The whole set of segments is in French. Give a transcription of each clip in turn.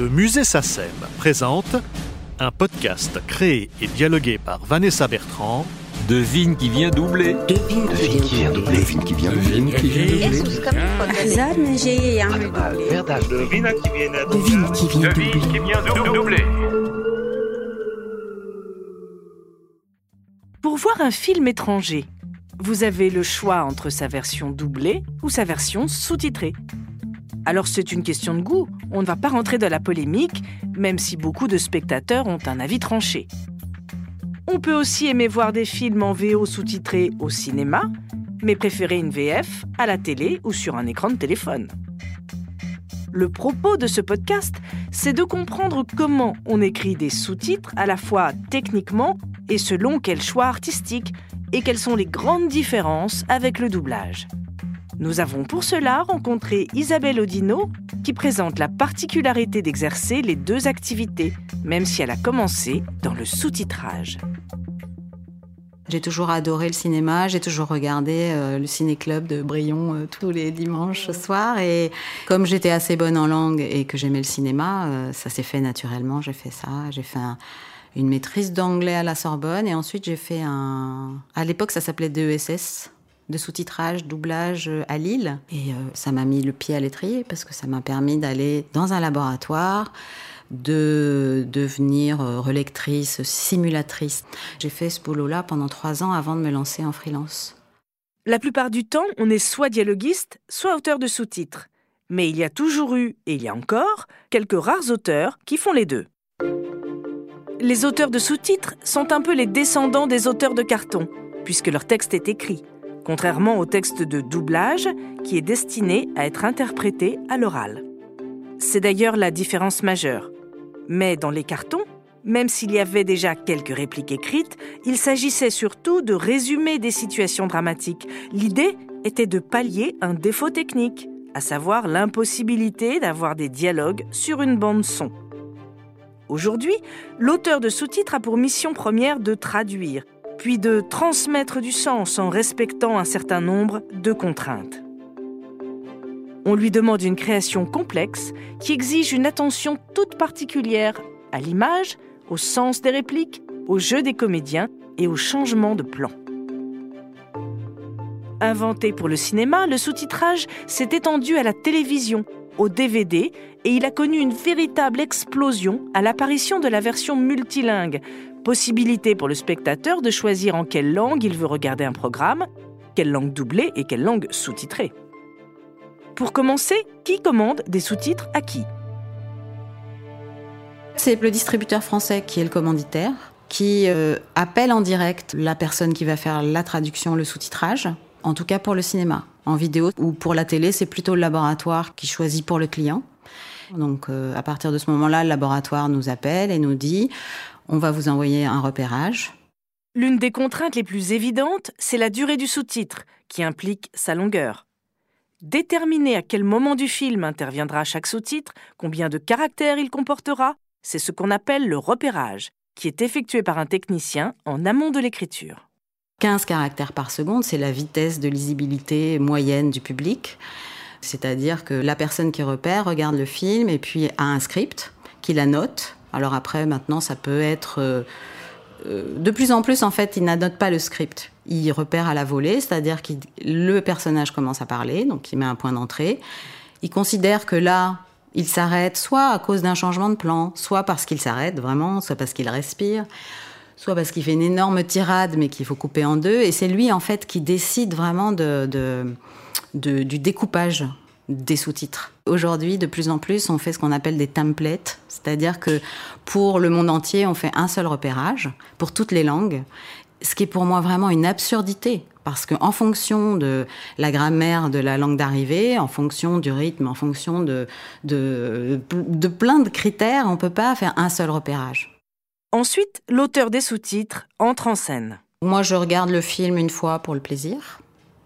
Le musée SACEM présente un podcast créé et dialogué par Vanessa Bertrand. Devine qui vient doubler. Devine qui vient doubler. Devine qui vient doubler. Devine qui vient doubler. Devine qui vient doubler. Pour voir un film étranger, vous avez le choix entre sa version doublée ou sa version sous-titrée. Alors c'est une question de goût, on ne va pas rentrer dans la polémique, même si beaucoup de spectateurs ont un avis tranché. On peut aussi aimer voir des films en VO sous-titrés au cinéma, mais préférer une VF à la télé ou sur un écran de téléphone. Le propos de ce podcast, c'est de comprendre comment on écrit des sous-titres à la fois techniquement et selon quel choix artistique et quelles sont les grandes différences avec le doublage. Nous avons pour cela rencontré Isabelle Odino, qui présente la particularité d'exercer les deux activités, même si elle a commencé dans le sous-titrage. J'ai toujours adoré le cinéma, j'ai toujours regardé euh, le ciné-club de Brion euh, tous les dimanches soirs. Et comme j'étais assez bonne en langue et que j'aimais le cinéma, euh, ça s'est fait naturellement. J'ai fait ça. J'ai fait un- une maîtrise d'anglais à la Sorbonne et ensuite j'ai fait un. À l'époque, ça s'appelait DESS de sous-titrage, doublage euh, à Lille. Et euh, ça m'a mis le pied à l'étrier parce que ça m'a permis d'aller dans un laboratoire, de devenir euh, relectrice, simulatrice. J'ai fait ce boulot-là pendant trois ans avant de me lancer en freelance. La plupart du temps, on est soit dialoguiste, soit auteur de sous-titres. Mais il y a toujours eu, et il y a encore, quelques rares auteurs qui font les deux. Les auteurs de sous-titres sont un peu les descendants des auteurs de carton, puisque leur texte est écrit, contrairement au texte de doublage qui est destiné à être interprété à l'oral. C'est d'ailleurs la différence majeure. Mais dans les cartons, même s'il y avait déjà quelques répliques écrites, il s'agissait surtout de résumer des situations dramatiques. L'idée était de pallier un défaut technique, à savoir l'impossibilité d'avoir des dialogues sur une bande son. Aujourd'hui, l'auteur de sous-titres a pour mission première de traduire, puis de transmettre du sens en respectant un certain nombre de contraintes. On lui demande une création complexe qui exige une attention toute particulière à l'image, au sens des répliques, au jeu des comédiens et au changement de plan. Inventé pour le cinéma, le sous-titrage s'est étendu à la télévision, au DVD, et il a connu une véritable explosion à l'apparition de la version multilingue, possibilité pour le spectateur de choisir en quelle langue il veut regarder un programme, quelle langue doublée et quelle langue sous-titrée. Pour commencer, qui commande des sous-titres à qui? C'est le distributeur français qui est le commanditaire, qui euh, appelle en direct la personne qui va faire la traduction, le sous-titrage, en tout cas pour le cinéma. En vidéo ou pour la télé, c'est plutôt le laboratoire qui choisit pour le client. Donc euh, à partir de ce moment-là, le laboratoire nous appelle et nous dit on va vous envoyer un repérage. L'une des contraintes les plus évidentes, c'est la durée du sous-titre, qui implique sa longueur. Déterminer à quel moment du film interviendra chaque sous-titre, combien de caractères il comportera, c'est ce qu'on appelle le repérage, qui est effectué par un technicien en amont de l'écriture. 15 caractères par seconde, c'est la vitesse de lisibilité moyenne du public. C'est-à-dire que la personne qui repère regarde le film et puis a un script qui la note. Alors après, maintenant, ça peut être... euh, euh, de plus en plus, en fait, il n'annote pas le script. Il repère à la volée, c'est-à-dire que le personnage commence à parler, donc il met un point d'entrée. Il considère que là, il s'arrête soit à cause d'un changement de plan, soit parce qu'il s'arrête vraiment, soit parce qu'il respire, soit parce qu'il fait une énorme tirade mais qu'il faut couper en deux. Et c'est lui, en fait, qui décide vraiment du découpage des sous-titres. Aujourd'hui, de plus en plus, on fait ce qu'on appelle des templates, c'est-à-dire que pour le monde entier, on fait un seul repérage pour toutes les langues, ce qui est pour moi vraiment une absurdité. Parce qu'en fonction de la grammaire de la langue d'arrivée, en fonction du rythme, en fonction de, de, de plein de critères, on ne peut pas faire un seul repérage. Ensuite, l'auteur des sous-titres entre en scène. Moi, je regarde le film une fois pour le plaisir,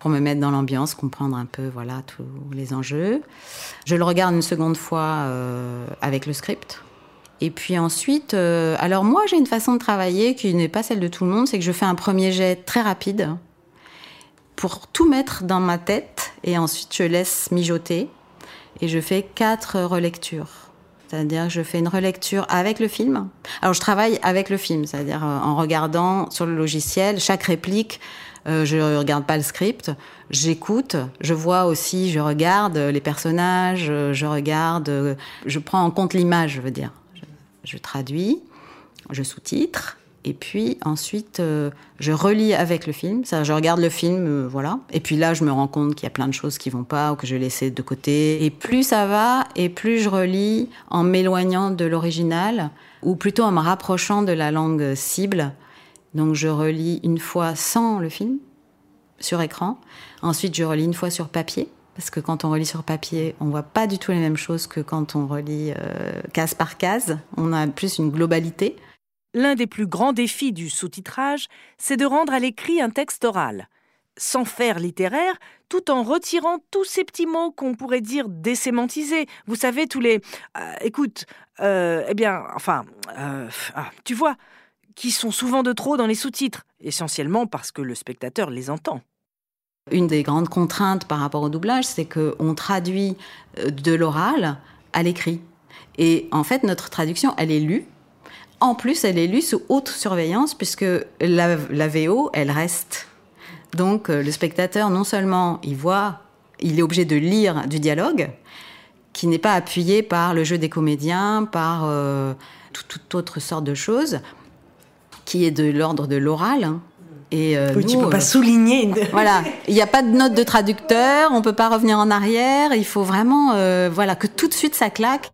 pour me mettre dans l'ambiance, comprendre un peu voilà tous les enjeux. Je le regarde une seconde fois euh, avec le script. Et puis ensuite, euh, alors moi j'ai une façon de travailler qui n'est pas celle de tout le monde, c'est que je fais un premier jet très rapide pour tout mettre dans ma tête et ensuite je laisse mijoter et je fais quatre relectures. c'est-à-dire je fais une relecture avec le film. Alors je travaille avec le film, c'est-à-dire euh, en regardant sur le logiciel chaque réplique. Euh, je regarde pas le script, j'écoute, je vois aussi, je regarde les personnages, je regarde, je prends en compte l'image, je veux dire. Je, je traduis, je sous-titre, et puis ensuite, euh, je relis avec le film. Ça, je regarde le film, euh, voilà. Et puis là, je me rends compte qu'il y a plein de choses qui vont pas ou que je laissais de côté. Et plus ça va, et plus je relis en m'éloignant de l'original, ou plutôt en me rapprochant de la langue cible. Donc je relis une fois sans le film, sur écran. Ensuite, je relis une fois sur papier. Parce que quand on relit sur papier, on voit pas du tout les mêmes choses que quand on relit euh, case par case. On a plus une globalité. L'un des plus grands défis du sous-titrage, c'est de rendre à l'écrit un texte oral, sans faire littéraire, tout en retirant tous ces petits mots qu'on pourrait dire désémantisés. Vous savez, tous les euh, écoute, euh, eh bien, enfin, ah, tu vois, qui sont souvent de trop dans les sous-titres, essentiellement parce que le spectateur les entend. Une des grandes contraintes par rapport au doublage, c'est qu'on traduit euh, de l'oral à l'écrit. Et en fait, notre traduction, elle est lue. En plus, elle est lue sous haute surveillance, puisque la, VO, elle reste. Donc, euh, le spectateur, non seulement il voit, il est obligé de lire du dialogue, qui n'est pas appuyé par le jeu des comédiens, par euh, toute autre sorte de choses, qui est de l'ordre de l'oral. hein. Et euh, Oui, tu nous, peux pas euh, souligner. voilà, il n'y a pas de note de traducteur, on peut pas revenir en arrière. Il faut vraiment, euh, voilà, que tout de suite ça claque.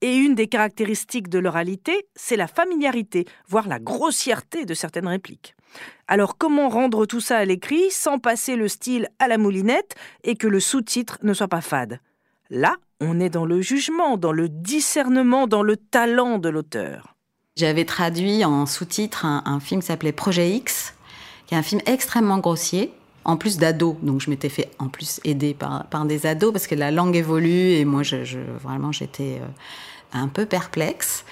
Et une des caractéristiques de l'oralité, c'est la familiarité, voire la grossièreté de certaines répliques. Alors comment rendre tout ça à l'écrit sans passer le style à la moulinette et que le sous-titre ne soit pas fade? Là, on est dans le jugement, dans le discernement, dans le talent de l'auteur. J'avais traduit en sous-titre un, un film qui s'appelait Projet X, qui est un film extrêmement grossier, en plus d'ados. Donc je m'étais fait en plus aider par, par des ados parce que la langue évolue et moi, je, je- vraiment, j'étais euh, un peu perplexe.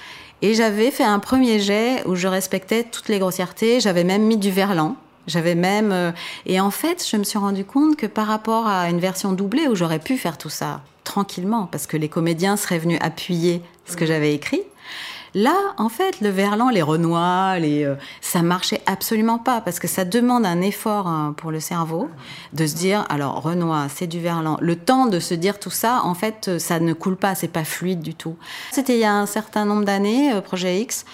Et j'avais fait un premier jet où je respectais toutes les grossièretés. J'avais même mis du verlan. J'avais même euh, et en fait, je me suis rendu compte que par rapport à une version doublée où j'aurais pu faire tout ça tranquillement parce que les comédiens seraient venus appuyer ce que j'avais écrit. Là, en fait, le verlan, les renois, les, euh, ça marchait absolument pas parce que ça demande un effort hein, pour le cerveau de se dire, alors renois, c'est du verlan. Le temps de se dire tout ça, en fait, euh, ça ne coule pas, c'est pas fluide du tout. C'était il y a un certain nombre d'années, euh, Projet X,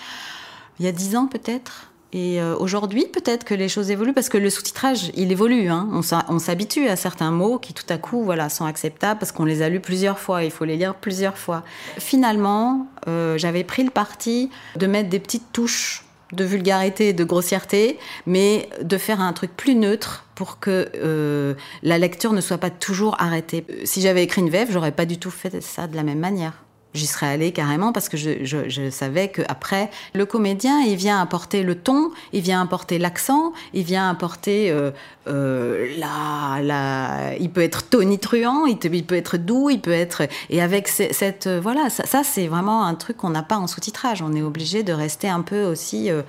il y a dix ans peut-être. Et euh, aujourd'hui, peut-être que les choses évoluent parce que le sous-titrage, il évolue. Hein. On s'habitue à certains mots qui, tout à coup, voilà, sont acceptables parce qu'on les a lus plusieurs fois. Il faut les lire plusieurs fois. Finalement, euh, j'avais pris le parti de mettre des petites touches de vulgarité de grossièreté, mais de faire un truc plus neutre pour que euh, la lecture ne soit pas toujours arrêtée. Si j'avais écrit une VF, j'aurais pas du tout fait ça de la même manière. J'y serais allée carrément parce que je, je, je savais qu'après, le comédien, il vient apporter le ton, il vient apporter l'accent, il vient apporter euh, euh, la. Il peut être tonitruant, il, peut être doux, il peut être... Et avec ce- cette... euh, Voilà, ça, c'est vraiment un truc qu'on n'a pas en sous-titrage. On est obligé de rester un peu aussi euh,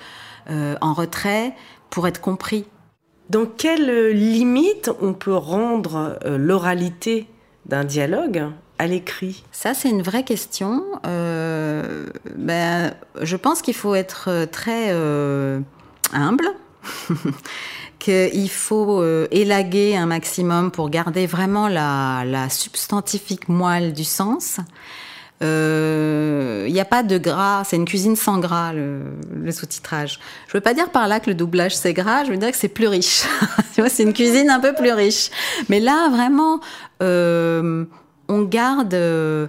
euh, en retrait pour être compris. Dans quelle euh, limite on peut rendre l'oralité d'un dialogue? À l'écrit Ça, c'est une vraie question. Euh, ben, je pense qu'il faut être euh, très euh, humble, qu'il faut euh, élaguer un maximum pour garder vraiment la, la substantifique moelle du sens. Il n'y a pas de gras, c'est une cuisine sans gras, le, le sous-titrage. Je veux pas dire par là que le doublage c'est gras, je veux dire que c'est plus riche. c'est une cuisine un peu plus riche. Mais là, vraiment, euh, on garde, euh,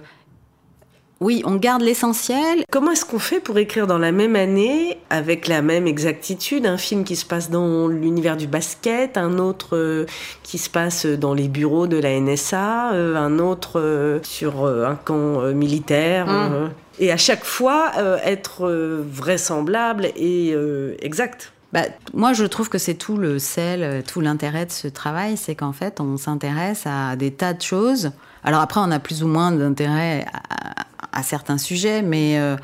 oui, on garde l'essentiel. Comment est-ce qu'on fait pour écrire dans la même année, avec la même exactitude, un film qui se passe dans l'univers du basket, un autre euh, qui se passe dans les bureaux de la NSA, euh, un autre euh, sur un camp militaire Mm. euh, et à chaque fois être vraisemblable et exact. Bah, moi, je trouve que c'est tout le sel, tout l'intérêt de ce travail, c'est qu'en fait, on s'intéresse à des tas de choses. Alors après, on a plus ou moins d'intérêt à, certains sujets, mais euh,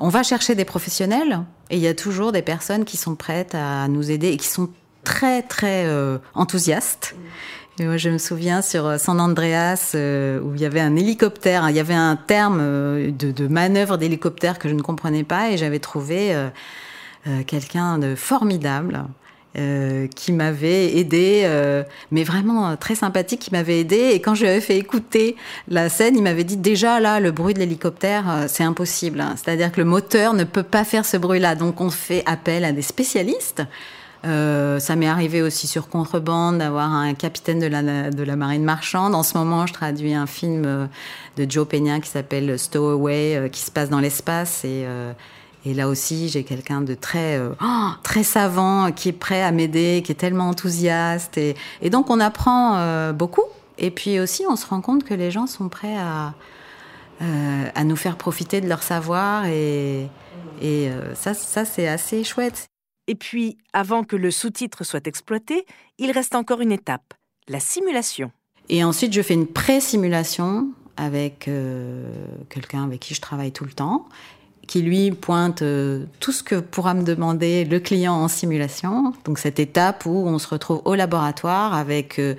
on va chercher des professionnels et il y a toujours des personnes qui sont prêtes à nous aider et qui sont très très euh, enthousiastes. Et moi, je me souviens sur San Andreas euh, où il y avait un hélicoptère, il y avait un terme de, de manœuvre d'hélicoptère que je ne comprenais pas et j'avais trouvé quelqu'un de formidable euh, qui m'avait aidé, euh, mais vraiment euh, très sympathique, qui m'avait aidé. Et quand je lui avais fait écouter la scène, il m'avait dit déjà là, le bruit de l'hélicoptère, c'est impossible. hein. C'est-à-dire que le moteur ne peut pas faire ce bruit-là. Donc on fait appel à des spécialistes. Ça m'est arrivé aussi sur contrebande d'avoir un capitaine de la, marine marchande. En ce moment, je traduis un film de Joe Peña qui s'appelle Stowaway, qui se passe dans l'espace. Et, et là aussi, j'ai quelqu'un de très, euh, oh, très savant, qui est prêt à m'aider, qui est tellement enthousiaste. Et, et donc, on apprend euh, beaucoup. Et puis aussi, on se rend compte que les gens sont prêts à, euh, à nous faire profiter de leur savoir. Et, et ça, ça c'est assez chouette. Et puis, avant que le sous-titre soit exploité, il reste encore une étape, la simulation. Et ensuite, je fais une pré-simulation avec euh, quelqu'un avec qui je travaille tout le temps, qui lui pointe euh, tout ce que pourra me demander le client en simulation. Donc cette étape où on se retrouve au laboratoire avec euh,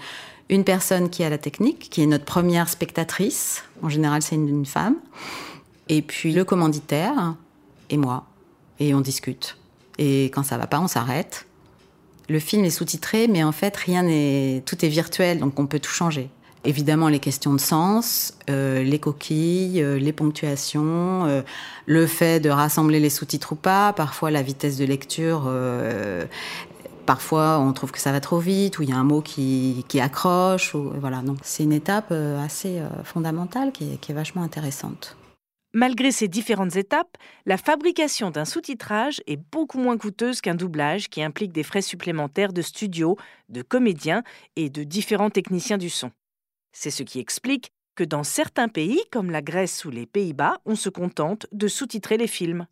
une personne qui a la technique, qui est notre première spectatrice. En général, c'est une, une femme. Et puis le commanditaire et moi. Et on discute. Et quand ça va pas, on s'arrête. Le film est sous-titré, mais en fait, rien n'est, tout est virtuel, donc on peut tout changer. Évidemment, les questions de sens, euh, les coquilles, euh, les ponctuations, euh, le fait de rassembler les sous-titres ou pas, parfois la vitesse de lecture, parfois on trouve que ça va trop vite, ou il y a un mot qui, qui accroche, voilà. Donc c'est une étape assez fondamentale qui est, qui est vachement intéressante. Malgré ces différentes étapes, la fabrication d'un sous-titrage est beaucoup moins coûteuse qu'un doublage qui implique des frais supplémentaires de studio, de comédiens et de différents techniciens du son. C'est ce qui explique que dans certains pays, comme la Grèce ou les Pays-Bas, on se contente de sous-titrer les films.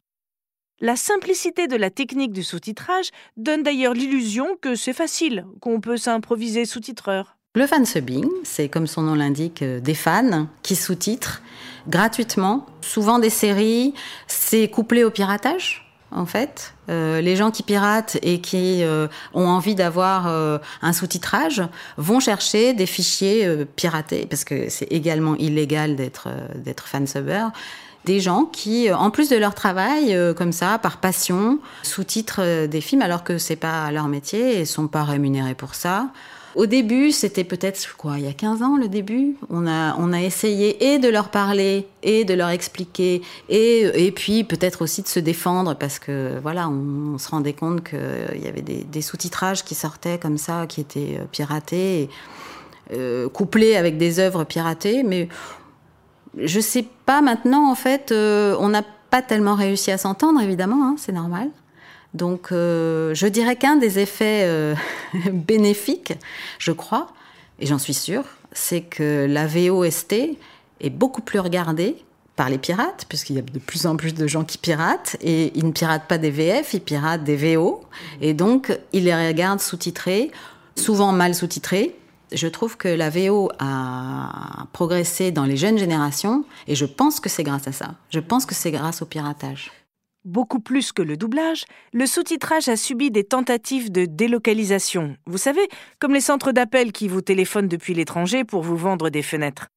La simplicité de la technique du sous-titrage donne d'ailleurs l'illusion que c'est facile, qu'on peut s'improviser sous-titreur. Le fansubbing, c'est comme son nom l'indique, euh, des fans qui sous-titrent gratuitement, souvent des séries. C'est couplé au piratage? En fait, Euh, les gens qui piratent et qui euh, ont envie d'avoir euh, un sous-titrage vont chercher des fichiers piratés parce que c'est également illégal d'être d'être fansubber. Des gens qui, en plus de leur travail, comme ça, par passion, sous-titrent des films alors que c'est pas leur métier et sont pas rémunérés pour ça. Au début, c'était peut-être quoi, il y a 15 ans le début, on a on a essayé et de leur parler et de leur expliquer et et puis peut-être aussi de se défendre parce que voilà, on, se rendait compte qu'il y avait des, des sous-titrages qui sortaient comme ça, qui étaient euh, piratés, et, euh, couplés avec des œuvres piratées, mais je sais pas maintenant en fait, euh, on n'a pas tellement réussi à s'entendre évidemment, hein, c'est normal. Donc euh, je dirais qu'un des effets euh, bénéfiques, je crois, et j'en suis sûre, c'est que la VOST est beaucoup plus regardée par les pirates, puisqu'il y a de plus en plus de gens qui piratent, et ils ne piratent pas des VF, ils piratent des VO, et donc ils les regardent sous-titrés, souvent mal sous-titrés. Je trouve que la VO a progressé dans les jeunes générations, et je pense que c'est grâce à ça. Je pense que c'est grâce au piratage. Beaucoup plus que le doublage, le sous-titrage a subi des tentatives de délocalisation. Vous savez, comme les centres d'appel qui vous téléphonent depuis l'étranger pour vous vendre des fenêtres.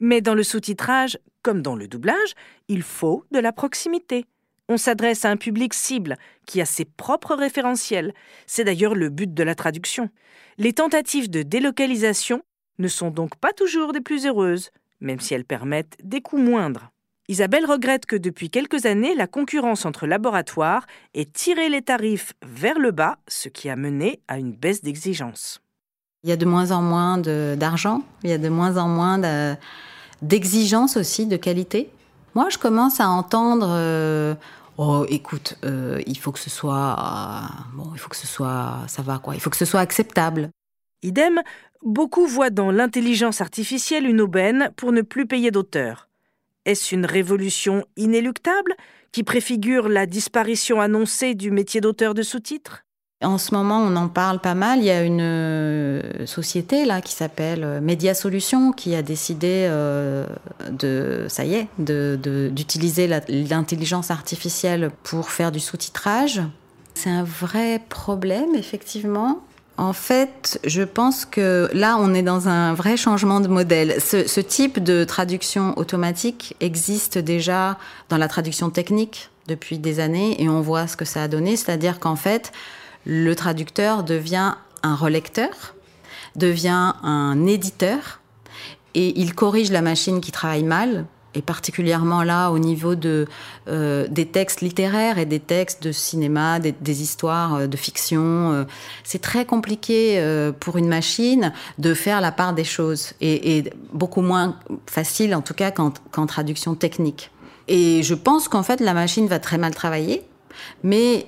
Mais dans le sous-titrage, comme dans le doublage, il faut de la proximité. On s'adresse à un public cible qui a ses propres référentiels. C'est d'ailleurs le but de la traduction. Les tentatives de délocalisation ne sont donc pas toujours des plus heureuses, même si elles permettent des coûts moindres. Isabelle regrette que depuis quelques années, la concurrence entre laboratoires ait tiré les tarifs vers le bas, ce qui a mené à une baisse d'exigence. Il y a de moins en moins d'argent, il y a de moins en moins de- d'exigences aussi de qualité. Moi, je commence à entendre euh, oh, écoute, euh, il faut que ce soit euh, bon, il faut que ce soit ça va quoi, il faut que ce soit acceptable. Idem, beaucoup voient dans l'intelligence artificielle une aubaine pour ne plus payer d'auteur. Est-ce une révolution inéluctable qui préfigure la disparition annoncée du métier d'auteur de sous-titres? En ce moment, on en parle pas mal. Il y a une euh, société là qui s'appelle euh, Media Solutions qui a décidé euh, de, ça y est, d'utiliser l'intelligence artificielle pour faire du sous-titrage. C'est un vrai problème, effectivement. En fait, je pense que là, on est dans un vrai changement de modèle. Ce, type de traduction automatique existe déjà dans la traduction technique depuis des années et on voit ce que ça a donné. C'est-à-dire qu'en fait, le traducteur devient un relecteur, devient un éditeur et il corrige la machine qui travaille mal et particulièrement là au niveau de, euh, des textes littéraires et des textes de cinéma, des, des histoires euh, de fiction. Euh, c'est très compliqué euh, pour une machine de faire la part des choses et, et beaucoup moins facile en tout cas qu'en, qu'en traduction technique. Et je pense qu'en fait la machine va très mal travailler, mais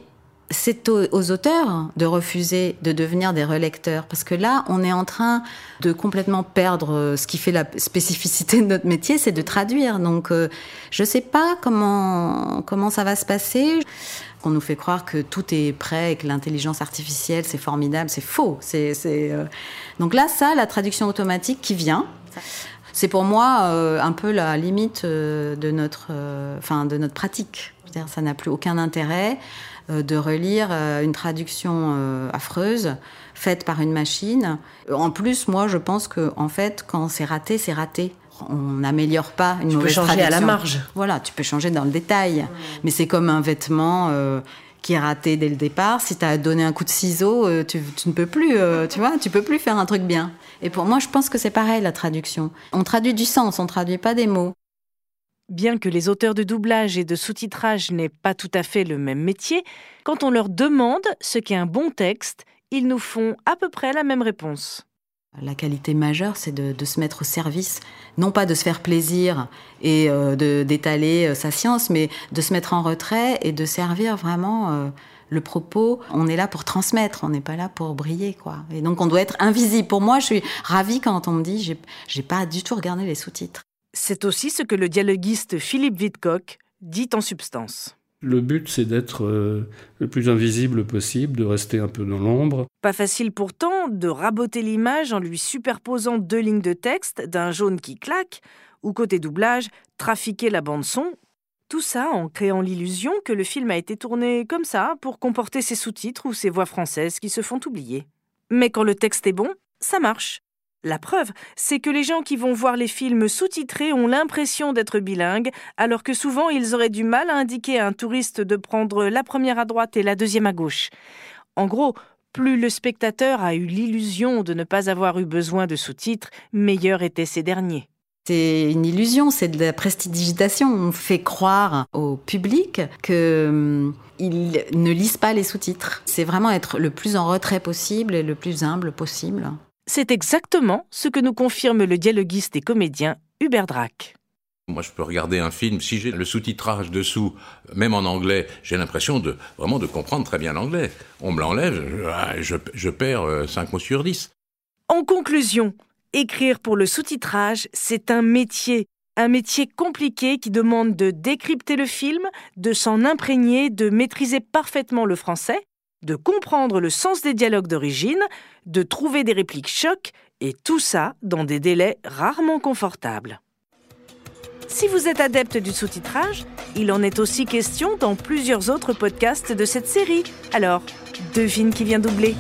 c'est aux, auteurs de refuser de devenir des relecteurs parce que là on est en train de complètement perdre euh, ce qui fait la spécificité de notre métier c'est de traduire. Donc euh, je sais pas comment comment ça va se passer. On nous fait croire que tout est prêt et que l'intelligence artificielle c'est formidable. C'est faux. C'est euh... donc là ça la traduction automatique qui vient c'est pour moi euh, un peu la limite euh, de notre enfin de notre pratique. Ça n'a plus aucun intérêt. euh, de relire euh, une traduction euh, affreuse faite par une machine. En plus, moi, je pense que en fait, quand c'est raté, c'est raté. On n'améliore pas une tu mauvaise peux changer traduction. à la marge. Voilà, tu peux changer dans le détail, mmh. mais c'est comme un vêtement. Euh, qui est raté dès le départ. Si tu as donné un coup de ciseau, euh, tu, tu, ne peux plus, euh, tu vois, tu peux plus faire un truc bien. Et pour moi, je pense que c'est pareil la traduction. On traduit du sens, on traduit pas des mots. Bien que les auteurs de doublage et de sous-titrage n'aient pas tout à fait le même métier, quand on leur demande ce qu'est un bon texte, ils nous font à peu près la même réponse. La qualité majeure, c'est de, se mettre au service, non pas de se faire plaisir et euh, d'étaler euh, sa science, mais de se mettre en retrait et de servir vraiment euh, le propos. On est là pour transmettre, on n'est pas là pour briller, quoi. Et donc on doit être invisible. Pour moi, je suis ravie quand on me dit, j'ai pas du tout regardé les sous-titres. C'est aussi ce que le dialoguiste Philippe Vidcock dit en substance. Le but, c'est d'être euh, le plus invisible possible, de rester un peu dans l'ombre. Pas facile pourtant de raboter l'image en lui superposant deux lignes de texte, d'un jaune qui claque, ou côté doublage, trafiquer la bande-son. Tout ça en créant l'illusion que le film a été tourné comme ça pour comporter ses sous-titres ou ses voix françaises qui se font oublier. Mais quand le texte est bon, ça marche. La preuve, c'est que les gens qui vont voir les films sous-titrés ont l'impression d'être bilingues, alors que souvent ils auraient du mal à indiquer à un touriste de prendre la première à droite et la deuxième à gauche. En gros, plus le spectateur a eu l'illusion de ne pas avoir eu besoin de sous-titres, meilleurs étaient ces derniers. C'est une illusion, c'est de la prestidigitation. On fait croire au public qu'ils hum, ne lisent pas les sous-titres. C'est vraiment être le plus en retrait possible et le plus humble possible. C'est exactement ce que nous confirme le dialoguiste et comédien Hubert Drac. Moi, je peux regarder un film, si j'ai le sous-titrage dessous, même en anglais, j'ai l'impression de vraiment de comprendre très bien l'anglais. On me l'enlève, je, je, je, perds 5 mots sur 10. En conclusion, écrire pour le sous-titrage, c'est un métier. Un métier compliqué qui demande de décrypter le film, de s'en imprégner, de maîtriser parfaitement le français, de comprendre le sens des dialogues d'origine, de trouver des répliques chocs, et tout ça dans des délais rarement confortables. Si vous êtes adepte du sous-titrage, il en est aussi question dans plusieurs autres podcasts de cette série. Alors, devine qui vient doubler